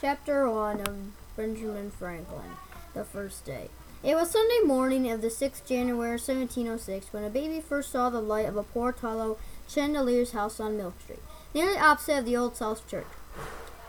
Chapter 1 of Benjamin Franklin, The First Day. It was Sunday morning of the 6th January 1706 when a baby first saw the light of a poor tallow chandelier's house on Milk Street, nearly opposite of the Old South Church.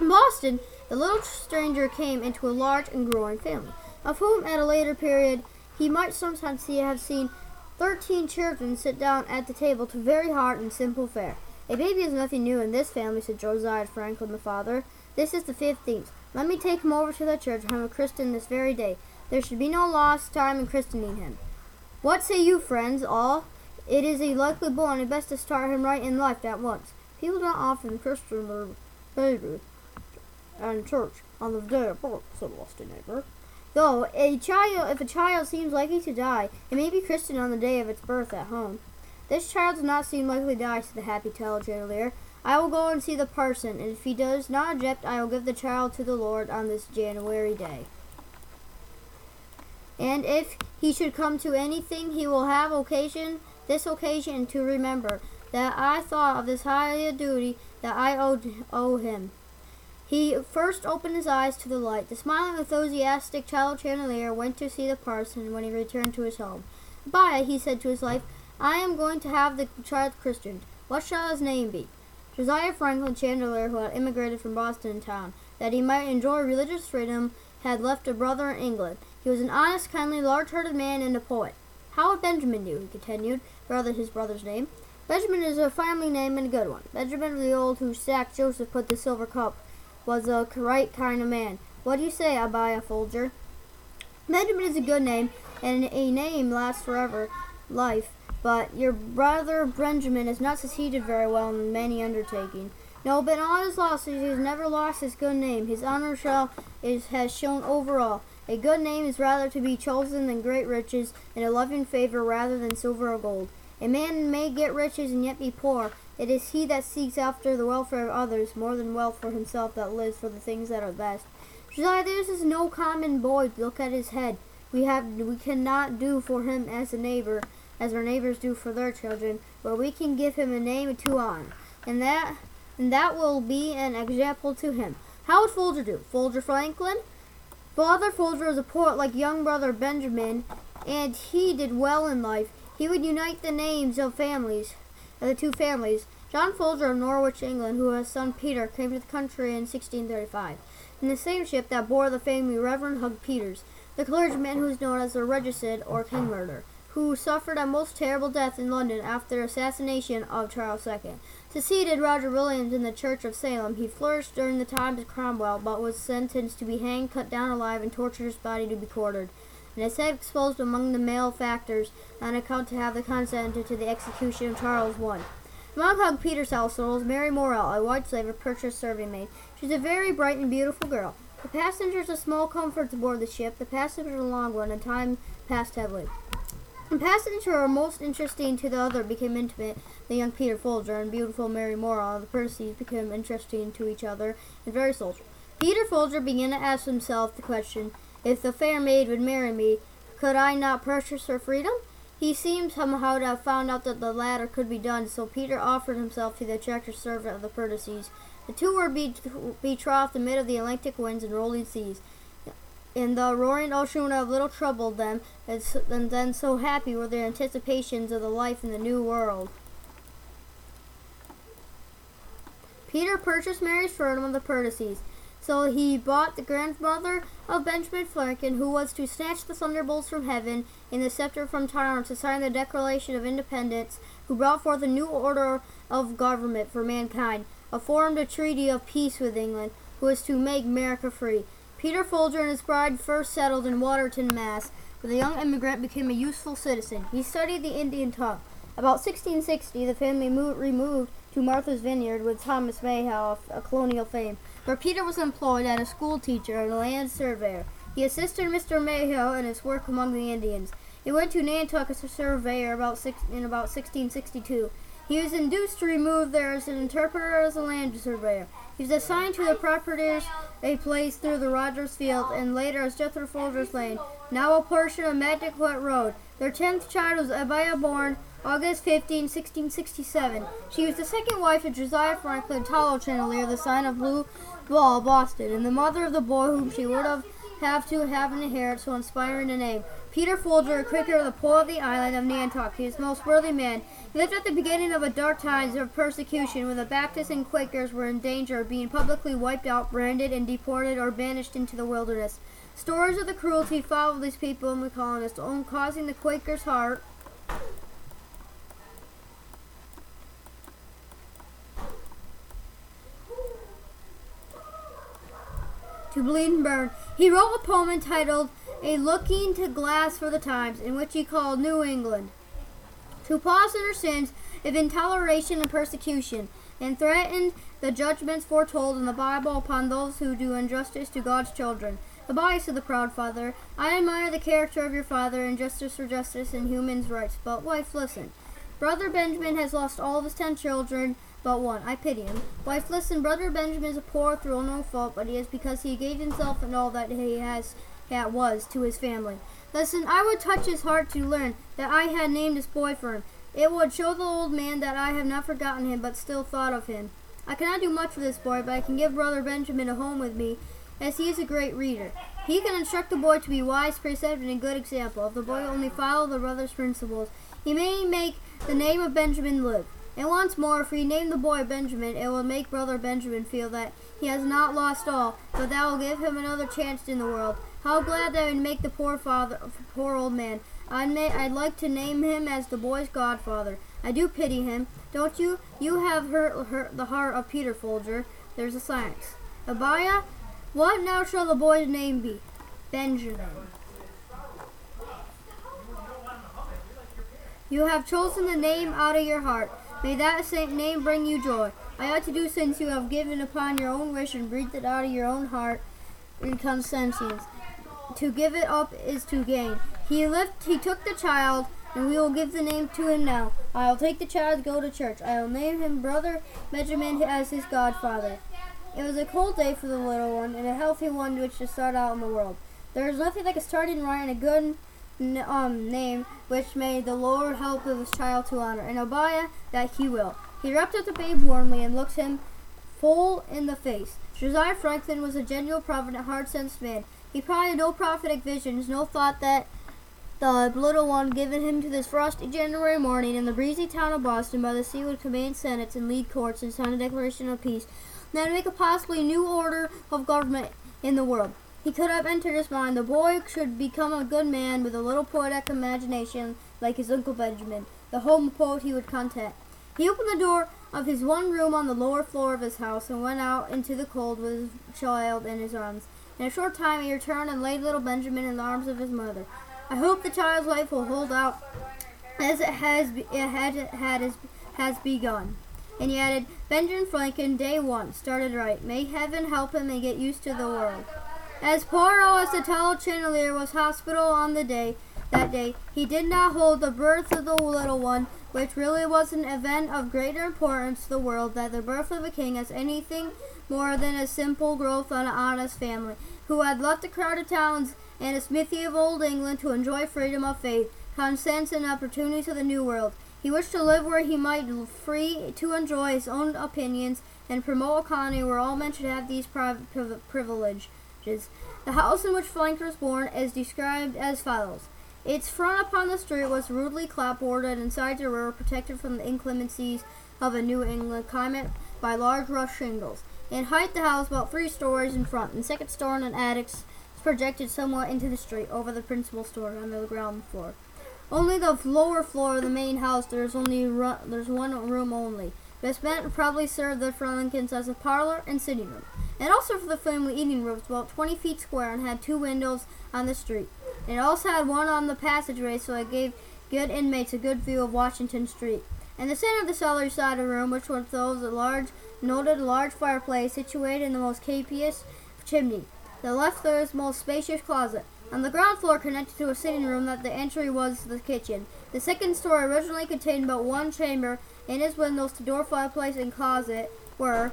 In Boston, the little stranger came into a large and growing family, of whom at a later period he might sometimes see, have seen thirteen children sit down at the table to very hard and simple fare. A baby is nothing new in this family, said Josiah Franklin the father. This is the fifteenth. Let me take him over to the church and have him christened this very day. There should be no lost time in christening him. What say you, friends, all? It is a likely boy, and it best to start him right in life at once. People don't often christen their baby in church on the day of birth, said Lusty Neighbor. Though a child, if a child seems likely to die, it may be christened on the day of its birth at home. This child does not seem likely to die, said the happy chandelier. I will go and see the parson, and if he does not object, I will give the child to the Lord on this January day. And if he should come to anything, he will have occasion, this occasion, to remember that I thought of this high duty that I owed, owe him. He first opened his eyes to the light. The smiling, enthusiastic child chandelier went to see the parson when he returned to his home. Bye, he said to his wife. I am going to have the child christened. What shall his name be? Josiah Franklin Chandler, who had immigrated from Boston town, that he might enjoy religious freedom, had left a brother in England. He was an honest, kindly, large-hearted man and a poet. How would Benjamin do? He continued, rather his brother's name. Benjamin is a family name and a good one. Benjamin the old who sacked Joseph put the silver cup was a right kind of man. What do you say, Abiah Folger? Benjamin is a good name, and a name lasts forever life, but your brother Benjamin has not succeeded very well in many undertakings. No, but all his losses, he has never lost his good name. His honor shall is has shown overall. A good name is rather to be chosen than great riches, and a loving favor rather than silver or gold. A man may get riches and yet be poor, it is he that seeks after the welfare of others more than wealth for himself that lives for the things that are best. Josiah, this is no common boy. Look at his head. We have we cannot do for him as a neighbor, as our neighbors do for their children, but we can give him a name to honor, and that and that will be an example to him. How would Folger do? Folger Franklin? Father Folger was a poet like young brother Benjamin, and he did well in life. He would unite the names of families of the two families. John Folger of Norwich, England, who has son Peter, came to the country in 1635. In the same ship that bore the family Reverend Hugh Peters, the clergyman who is known as the regicide or king murderer, who suffered a most terrible death in London after the assassination of Charles II. Succeeded Roger Williams in the Church of Salem. He flourished during the times of Cromwell, but was sentenced to be hanged, cut down alive, and tortured his body to be quartered and his head exposed among the malefactors on account to have the consent to the execution of Charles I. Among Hugh Peter's household was Mary Morrell, a white slave, a purchased serving maid. She's a very bright and beautiful girl. The passengers a small comforts aboard the ship, the passengers a long one, and time passed heavily. The passengers who were most interesting to the other became intimate. The young Peter Folger and beautiful Mary Morrell, the Percys, became interesting to each other and very social. Peter Folger began to ask himself the question, if the fair maid would marry me, could I not purchase her freedom? He seemed somehow to have found out that the latter could be done, so Peter offered himself to the attractive servant of the Percys. The two were betrothed amid of the Atlantic winds and rolling seas. And the roaring ocean would have little troubled them, and then so happy were their anticipations of the life in the new world. Peter purchased Mary's freedom of the Percys. So he bought the grandmother of Benjamin Franklin, who was to snatch the thunderbolts from heaven and the scepter from Tyre to sign the Declaration of Independence, who brought forth a new order of government for mankind, formed a treaty of peace with England, who was to make America free. Peter Folger and his bride first settled in Watertown, Mass., where the young immigrant became a useful citizen. He studied the Indian tongue. About 1660, the family moved, removed to Martha's Vineyard with Thomas Mayhew of colonial fame where Peter was employed as a school teacher and a land surveyor. He assisted Mr. Mayhew in his work among the Indians. He went to Nantucket as a surveyor about six, in about 1662. He was induced to remove there as an interpreter as a land surveyor. He was assigned to the properties a place through the Rogers Field and later as Jethro Folger's Lane, now a portion of Madaket Road. Their tenth child was Abiah born August 15, 1667. She was the second wife of Josiah Franklin Tallow Chandelier, the son of Blue Ball, Boston, and the mother of the boy whom she would have have to have an inherit so inspiring a name. Peter Folger, a Quaker of the poor of the island of Nantucket, is most worthy man. He lived at the beginning of a dark times of persecution when the Baptists and Quakers were in danger of being publicly wiped out, branded, and deported or banished into the wilderness. Stories of the cruelty followed these people in the colonists, causing the Quaker's heart to bleed and burn. He wrote a poem entitled A Looking to Glass for the Times, in which he called New England to pause in her sins of intoleration and persecution, and threatened the judgments foretold in the Bible upon those who do injustice to God's children. Goodbye, said the proud father. I admire the character of your father and justice for justice and human rights, but wife, listen. Brother Benjamin has lost all of his ten children but one. I pity him. Wife, listen, brother Benjamin is a poor through no fault, but he is because he gave himself and all that he has that was to his family. Listen, I would touch his heart to learn that I had named this boy for him. It would show the old man that I have not forgotten him, but still thought of him. I cannot do much for this boy, but I can give brother Benjamin a home with me, as he is a great reader. He can instruct the boy to be wise, perceptive, and a good example. If the boy only follow the brother's principles, he may make the name of Benjamin live. And once more, if we name the boy Benjamin, it will make brother Benjamin feel that he has not lost all, but that will give him another chance in the world. How glad that would make the poor father, poor old man. I'd, may, I'd like to name him as the boy's godfather. I do pity him, don't you? You have hurt, hurt the heart of Peter Folger. There's a silence. Abiah, what now shall the boy's name be? Benjamin. You have chosen the name out of your heart. May that saint name bring you joy. I ought to do since you have given upon your own wish and breathed it out of your own heart in consentience. To give it up is to gain. He lift, he took the child, and we will give the name to him now. I will take the child go to church. I will name him Brother Benjamin as his godfather. It was a cold day for the little one, and a healthy one which to start out in the world. There is nothing like a starting right and a good um, name which may the Lord help his child to honor, and Abiah that he will. He wrapped up the babe warmly and looked him full in the face. Josiah Franklin was a genuine, provident, hard-sensed man. He probably had no prophetic visions, no thought that the little one given him to this frosty January morning in the breezy town of Boston by the sea would command senates and lead courts and sign a declaration of peace, then make a possibly new order of government in the world. He could have entered his mind the boy should become a good man with a little poetic imagination like his Uncle Benjamin, the home poet he would content. He opened the door of his one room on the lower floor of his house and went out into the cold with his child in his arms. In a short time he returned and laid little Benjamin in the arms of his mother. I hope the child's life will hold out as it has it had, had has begun. And he added, Benjamin Franklin, day one, started right. May heaven help him and get used to the world. As poor as the tall chandelier was hospital on the day that day, he did not hold the birth of the little one, which really was an event of greater importance to the world than the birth of a king as anything more than a simple growth on an honest family, who had left the crowded towns and the smithy of old England to enjoy freedom of faith, conscience, and opportunities of the new world. He wished to live where he might free to enjoy his own opinions and promote a colony where all men should have these The house in which Franklin was born is described as follows. Its front upon the street was rudely clapboarded and sides were protected from the inclemencies of a New England climate by large rough shingles. In height, the house about three stories in front, and second story and attic projected somewhat into the street over the principal story on the ground floor. Only the lower floor of the main house there is only there's one room only. This meant probably served the Franklins as a parlor and sitting room and also for the family eating room, about 20 feet square and had two windows on the street. It also had one on the passageway, so it gave good inmates a good view of Washington Street. In the center of the cellar side of the room, which was those a large, noted large fireplace situated in the most capacious chimney. The left there is most spacious closet. On the ground floor, connected to a sitting room, that the entry was the kitchen. The second story originally contained but one chamber, and its windows to door, fireplace, and closet were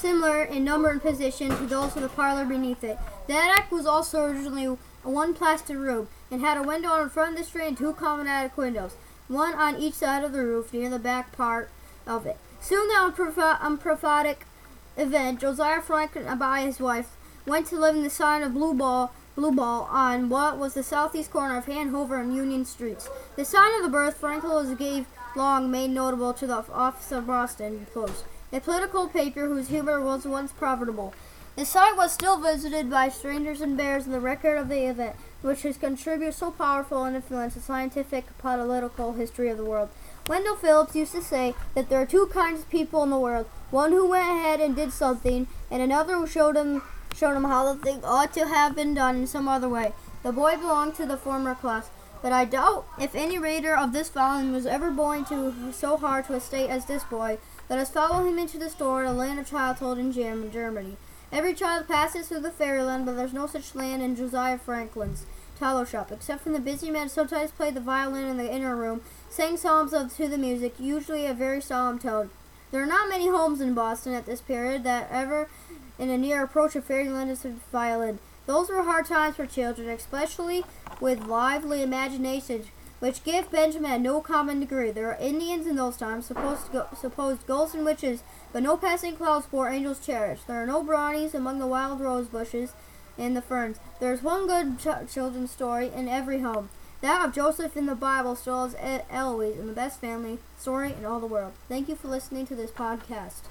similar in number and position to those of the parlor beneath it. The attic was also originally a one plastered room and had a window on the front of the street and two common attic windows, one on each side of the roof near the back part of it. Soon the unprophetic event, Josiah Franklin by his wife went to live in the sign of Blue Ball, Blue Ball on what was the southeast corner of Hanover and Union Streets. The sign of the birth Franklin was gave long made notable to the office of Boston Post, a political paper whose humor was once profitable. The site was still visited by strangers and bears in the record of the event, which has contributed so powerful an influence in scientific political history of the world. Wendell Phillips used to say that there are two kinds of people in the world: one who went ahead and did something, and another who showed him showed him how the thing ought to have been done in some other way. The boy belonged to the former class, but I doubt if any reader of this volume was ever born to so hard to a state as this boy. Let us follow him into the store, a land of childhood in Germany. Every child passes through the fairyland, but there's no such land in Josiah Franklin's tallow shop, except when the busy man sometimes played the violin in the inner room, sang psalms of, to the music, usually a very solemn tone. There are not many homes in Boston at this period that ever, in a near approach of fairyland, is violin. Those were hard times for children, especially with lively imaginations, which give Benjamin no common degree. There are Indians in those times, supposed, go, supposed ghosts and witches, but no passing clouds bore angels cherished. There are no brownies among the wild rose bushes and the ferns. There is one good ch- children's story in every home. That of Joseph in the Bible still has Eloise in the best family story in all the world. Thank you for listening to this podcast.